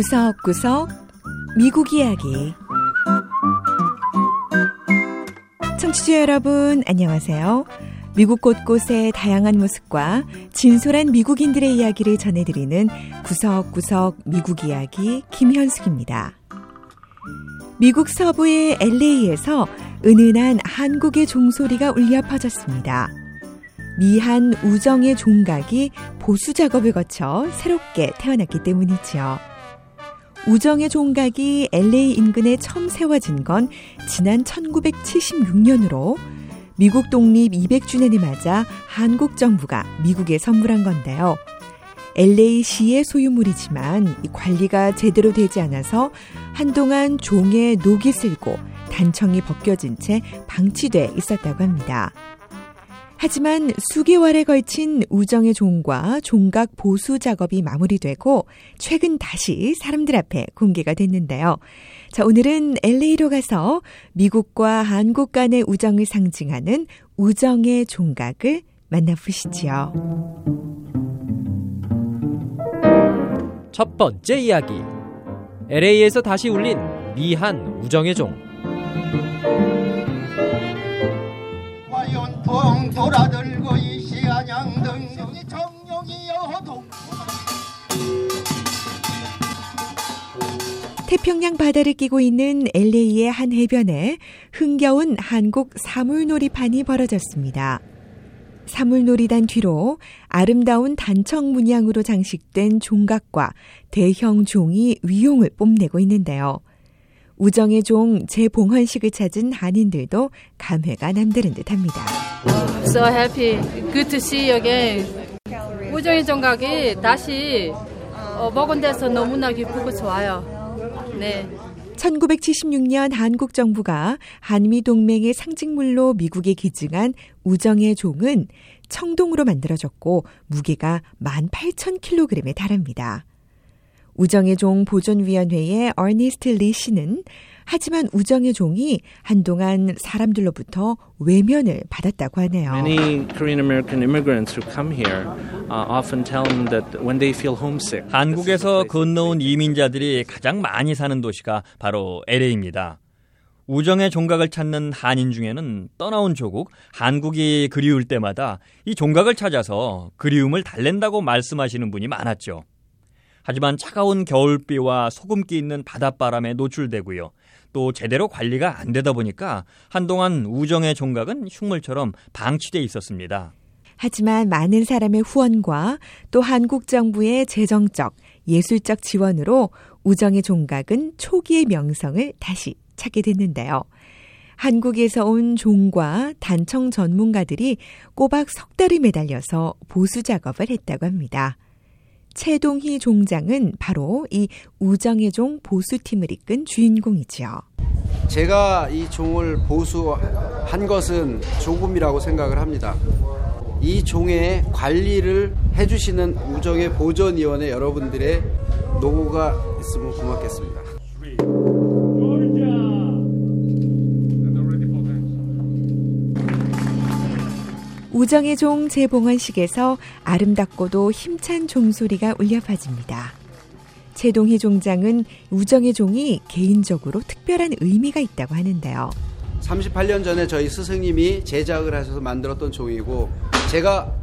구석구석 미국 이야기 청취자 여러분 안녕하세요. 미국 곳곳의 다양한 모습과 진솔한 미국인들의 이야기를 전해드리는 구석구석 미국 이야기 김현숙입니다. 미국 서부의 LA에서 은은한 한국의 종소리가 울려 퍼졌습니다. 미한 우정의 종각이 보수 작업을 거쳐 새롭게 태어났기 때문이지요. 우정의 종각이 LA 인근에 처음 세워진 건 지난 1976년으로 미국 독립 200주년을 맞아 한국 정부가 미국에 선물한 건데요. LA시의 소유물이지만 관리가 제대로 되지 않아서 한동안 종에 녹이 슬고 단청이 벗겨진 채 방치돼 있었다고 합니다. 하지만 수개월에 걸친 우정의 종과 종각 보수 작업이 마무리되고 최근 다시 사람들 앞에 공개가 됐는데요. 자, 오늘은 LA로 가서 미국과 한국 간의 우정을 상징하는 우정의 종각을 만나보시지요. 첫 번째 이야기. LA에서 다시 울린 미한 우정의 종. 와연통 돌아들고 이시안양 등등이 정령이 여호동 태평양 바다를 끼고 있는 LA의 한 해변에 흥겨운 한국 사물놀이판이 벌어졌습니다. 사물놀이단 뒤로 아름다운 단청 문양으로 장식된 종각과 대형 종이 위용을 뽐내고 있는데요. 우정의 종 재봉헌식을 찾은 한인들도 감회가 남다른 듯합니다. So happy. Good to see you again. 우정의 정각이 다시 어, 먹은 데서 너무나 기쁘고 좋아요. 네. 1976년 한국 정부가 한미 동맹의 상징물로 미국에 기증한 우정의 종은 청동으로 만들어졌고 무게가 18,000kg에 달합니다. 우정의 종 보존위원회의 어니스트 리 씨는 하지만 우정의 종이 한동안 사람들로부터 외면을 받았다고 하네요. Many Korean American immigrants who come here uh, often tell them that when they feel homesick. 한국에서 건너온 이민자들이 가장 많이 사는 도시가 바로 LA입니다. 우정의 종각을 찾는 한인 중에는 떠나온 조국 한국이 그리울 때마다 이 종각을 찾아서 그리움을 달랜다고 말씀하시는 분이 많았죠. 하지만 차가운 겨울비와 소금기 있는 바닷바람에 노출되고요. 또 제대로 관리가 안 되다 보니까 한동안 우정의 종각은 흉물처럼 방치돼 있었습니다. 하지만 많은 사람의 후원과 또 한국 정부의 재정적, 예술적 지원으로 우정의 종각은 초기의 명성을 다시 찾게 됐는데요. 한국에서 온 종과 단청 전문가들이 꼬박 석 달이 매달려서 보수 작업을 했다고 합니다. 최동희 종장은 바로 이 우정의 종 보수팀을 이끈 주인공이지요. 제가 이 종을 보수한 것은 조금이라고 생각을 합니다. 이 종의 관리를 해주시는 우정의 보존위원회 여러분들의 노고가 있으면 고맙겠습니다. 우정의 종 재봉헌식에서 아름답고도 힘찬 종소리가 울려 퍼집니다. 최동희 종장은 우정의 종이 개인적으로 특별한 의미가 있다고 하는데요. 38년 전에 저희 스승님이 제작을 하셔서 만들었던 종이고 제가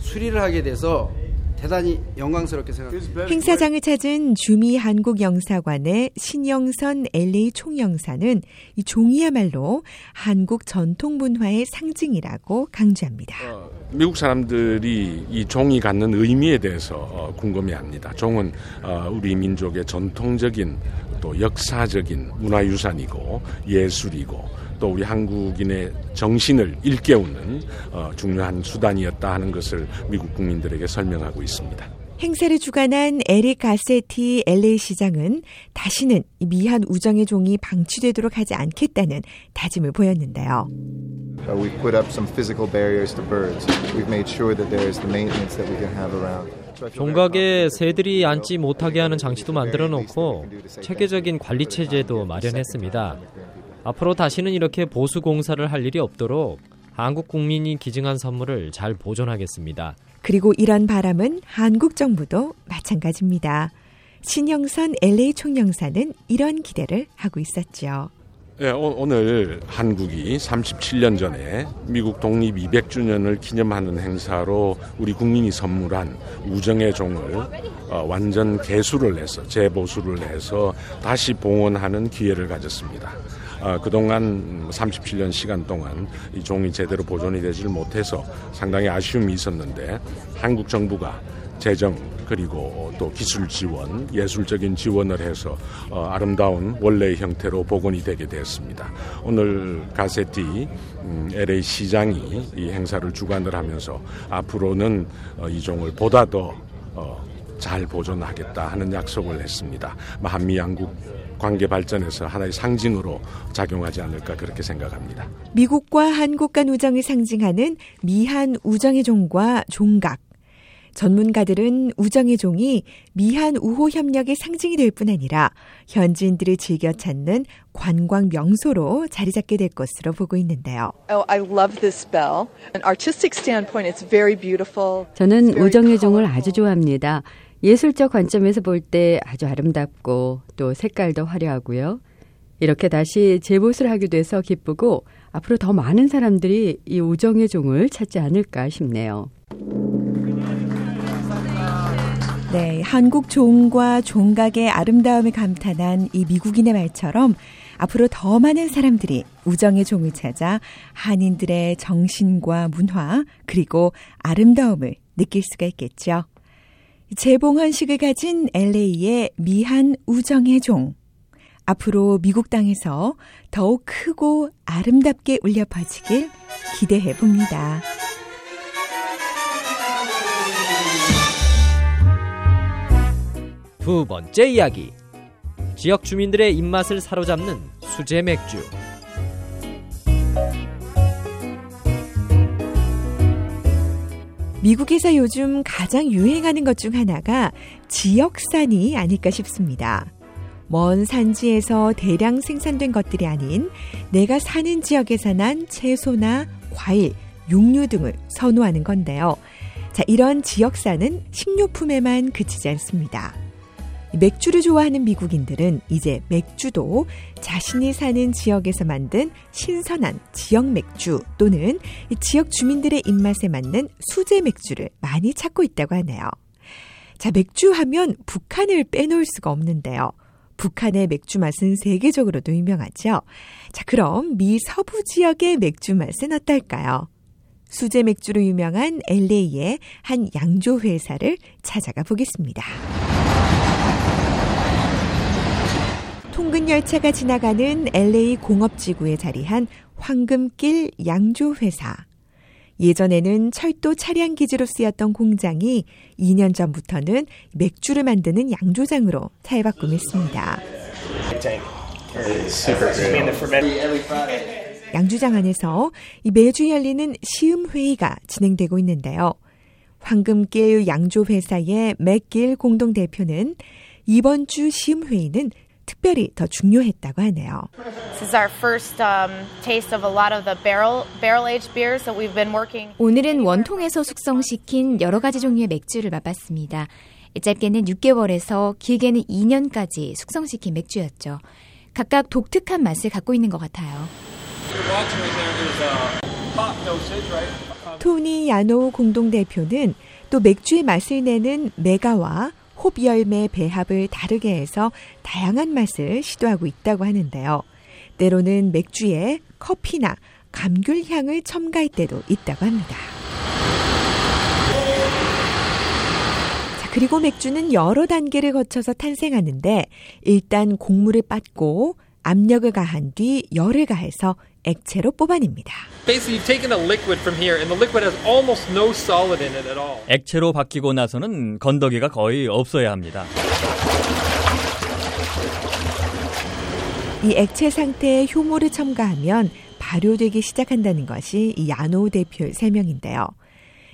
수리를 하게 돼서 대단히 영광스럽게 생각합니다. 행사장을 찾은 주미 한국 영사관의 신영선 LA 총영사는 이 종이야말로 한국 전통 문화의 상징이라고 강조합니다. 어, 미국 사람들이 이 종이 갖는 의미에 대해서 어, 궁금해합니다. 종은 어, 우리 민족의 전통적인 또 역사적인 문화유산이고 예술이고 또 우리 한국인의 정신을 일깨우는 어, 중요한 수단이었다 하는 것을 미국 국민들에게 설명하고 있습니다. 행사를 주관한 에릭 가세티 LA 시장은 다시는 미한 우정의 종이 방치되도록 하지 않겠다는 다짐을 보였는데요. Uh, we've put up some physical barriers to birds. We've made sure that there's the maintenance that we can have around. 종각에 새들이 앉지 못하게 하는 장치도 만들어 놓고 체계적인 관리 체제도 마련했습니다. 앞으로 다시는 이렇게 보수 공사를 할 일이 없도록 한국 국민이 기증한 선물을 잘 보존하겠습니다. 그리고 이런 바람은 한국 정부도 마찬가지입니다. 신영선 LA 총영사는 이런 기대를 하고 있었죠. 네, 오늘 한국이 37년 전에 미국 독립 200주년을 기념하는 행사로 우리 국민이 선물한 우정의 종을 어, 완전 개수를 해서 재보수를 해서 다시 봉헌하는 기회를 가졌습니다. 어, 그동안 37년 시간 동안 이 종이 제대로 보존이 되질 못해서 상당히 아쉬움이 있었는데 한국 정부가 재정 그리고 또 기술 지원, 예술적인 지원을 해서 어, 아름다운 원래의 형태로 복원이 되게 되었습니다. 오늘 가세티 음, LA 시장이 이 행사를 주관을 하면서 앞으로는 어, 이 종을 보다 더 어, 잘 보존하겠다 하는 약속을 했습니다. 한미 양국 관계 발전에서 하나의 상징으로 작용하지 않을까 그렇게 생각합니다. 미국과 한국 간 우정을 상징하는 미한 우정의 종과 종각. 전문가들은 우정의 종이 미한 우호 협력의 상징이 될 뿐 아니라 현지인들을 즐겨 찾는 관광 명소로 자리 잡게 될 것으로 보고 있는데요. Oh, I love this bell. An artistic standpoint, it's very beautiful. 저는 우정의 종을 아주 좋아합니다. 예술적 관점에서 볼 때 아주 아름답고 또 색깔도 화려하고요. 이렇게 다시 재보수를 하게 돼서 기쁘고 앞으로 더 많은 사람들이 이 우정의 종을 찾지 않을까 싶네요. 네, 한국 종과 종각의 아름다움을 감탄한 이 미국인의 말처럼 앞으로 더 많은 사람들이 우정의 종을 찾아 한인들의 정신과 문화 그리고 아름다움을 느낄 수가 있겠죠. 재봉 헌식을 가진 LA의 미한 우정의 종. 앞으로 미국 땅에서 더욱 크고 아름답게 울려 퍼지길 기대해 봅니다. 두 번째 이야기. 지역 주민들의 입맛을 사로잡는 수제 맥주. 미국에서 요즘 가장 유행하는 것 중 하나가 지역산이 아닐까 싶습니다. 먼 산지에서 대량 생산된 것들이 아닌 내가 사는 지역에서 난 채소나 과일, 육류 등을 선호하는 건데요. 자, 이런 지역산은 식료품에만 그치지 않습니다. 맥주를 좋아하는 미국인들은 이제 맥주도 자신이 사는 지역에서 만든 신선한 지역 맥주 또는 지역 주민들의 입맛에 맞는 수제 맥주를 많이 찾고 있다고 하네요. 자, 맥주 하면 북한을 빼놓을 수가 없는데요. 북한의 맥주 맛은 세계적으로도 유명하죠. 자, 그럼 미 서부 지역의 맥주 맛은 어떨까요? 수제 맥주로 유명한 LA의 한 양조 회사를 찾아가 보겠습니다. 통근 열차가 지나가는 LA 공업지구에 자리한 황금길 양조회사. 예전에는 철도 차량 기지로 쓰였던 공장이 2년 전부터는 맥주를 만드는 양조장으로 탈바꿈했습니다. 양주장 안에서 매주 열리는 시음 회의가 진행되고 있는데요. 황금길 양조회사의 맥길 공동대표는 이번 주 시음 회의는 특별히 더 중요했다고 하네요. 오늘은 원통에서 숙성시킨 여러 가지 종류의 맥주를 맛봤습니다. 짧게는 6개월에서 길게는 2년까지 숙성시킨 맥주였죠. 각각 독특한 맛을 갖고 있는 것 같아요. 토니 야노 공동 대표는 또 맥주의 맛을 내는 메가와 홉 열매 배합을 다르게 해서 다양한 맛을 시도하고 있다고 하는데요. 때로는 맥주에 커피나 감귤 향을 첨가할 때도 있다고 합니다. 자, 그리고 맥주는 여러 단계를 거쳐서 탄생하는데 일단 곡물을 빻고 압력을 가한 뒤 열을 가해서 액체로 뽑아냅니다. 액체로 바뀌고 나서는 건더기가 거의 없어야 합니다. 이 액체 상태에 효모를 첨가하면 발효되기 시작한다는 것이 이 야노 대표의 설명인데요.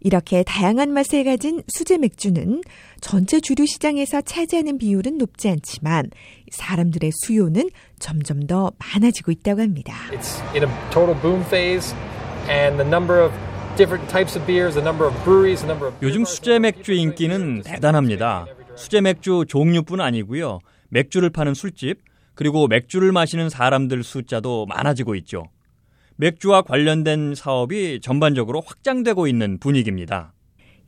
이렇게 다양한 맛을 가진 수제 맥주는 전체 주류 시장에서 차지하는 비율은 높지 않지만 사람들의 수요는 점점 더 많아지고 있다고 합니다. 요즘 수제 맥주 인기는 대단합니다. 수제 맥주 종류뿐 아니고요. 맥주를 파는 술집, 그리고 맥주를 마시는 사람들 숫자도 많아지고 있죠. 맥주와 관련된 사업이 전반적으로 확장되고 있는 분위기입니다.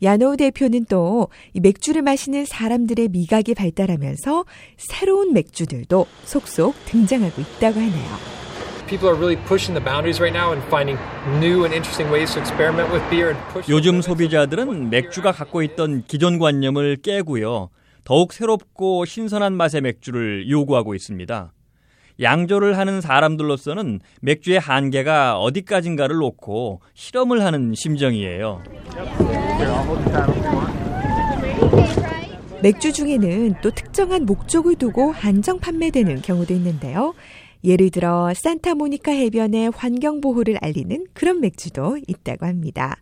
야노우 대표는 또 맥주를 마시는 사람들의 미각이 발달하면서 새로운 맥주들도 속속 등장하고 있다고 하네요. 요즘 소비자들은 맥주가 갖고 있던 기존 관념을 깨고요. 더욱 새롭고 신선한 맛의 맥주를 요구하고 있습니다. 양조를 하는 사람들로서는 맥주의 한계가 어디까지인가를 놓고 실험을 하는 심정이에요. 맥주 중에는 또 특정한 목적을 두고 한정 판매되는 경우도 있는데요. 예를 들어 산타모니카 해변의 환경 보호를 알리는 그런 맥주도 있다고 합니다.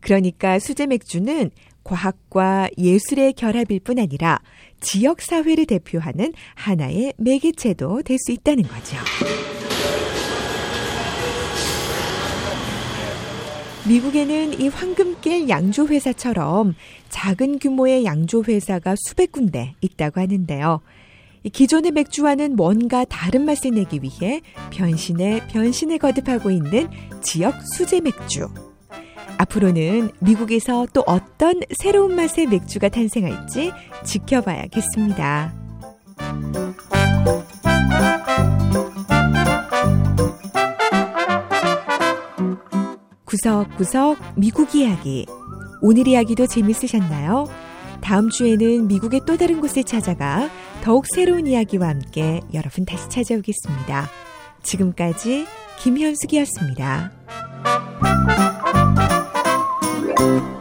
그러니까 수제 맥주는 과학과 예술의 결합일 뿐 아니라 지역 사회를 대표하는 하나의 매개체도 될 수 있다는 거죠. 미국에는 이 황금길 양조회사처럼 작은 규모의 양조회사가 수백 군데 있다고 하는데요. 기존의 맥주와는 뭔가 다른 맛을 내기 위해 변신에 변신을 거듭하고 있는 지역 수제 맥주. 앞으로는 미국에서 또 어떤 새로운 맛의 맥주가 탄생할지 지켜봐야겠습니다. 구석구석 미국 이야기. 오늘 이야기도 재밌으셨나요? 다음 주에는 미국의 또 다른 곳을 찾아가 더욱 새로운 이야기와 함께 여러분 다시 찾아오겠습니다. 지금까지 김현숙이었습니다. Thank you.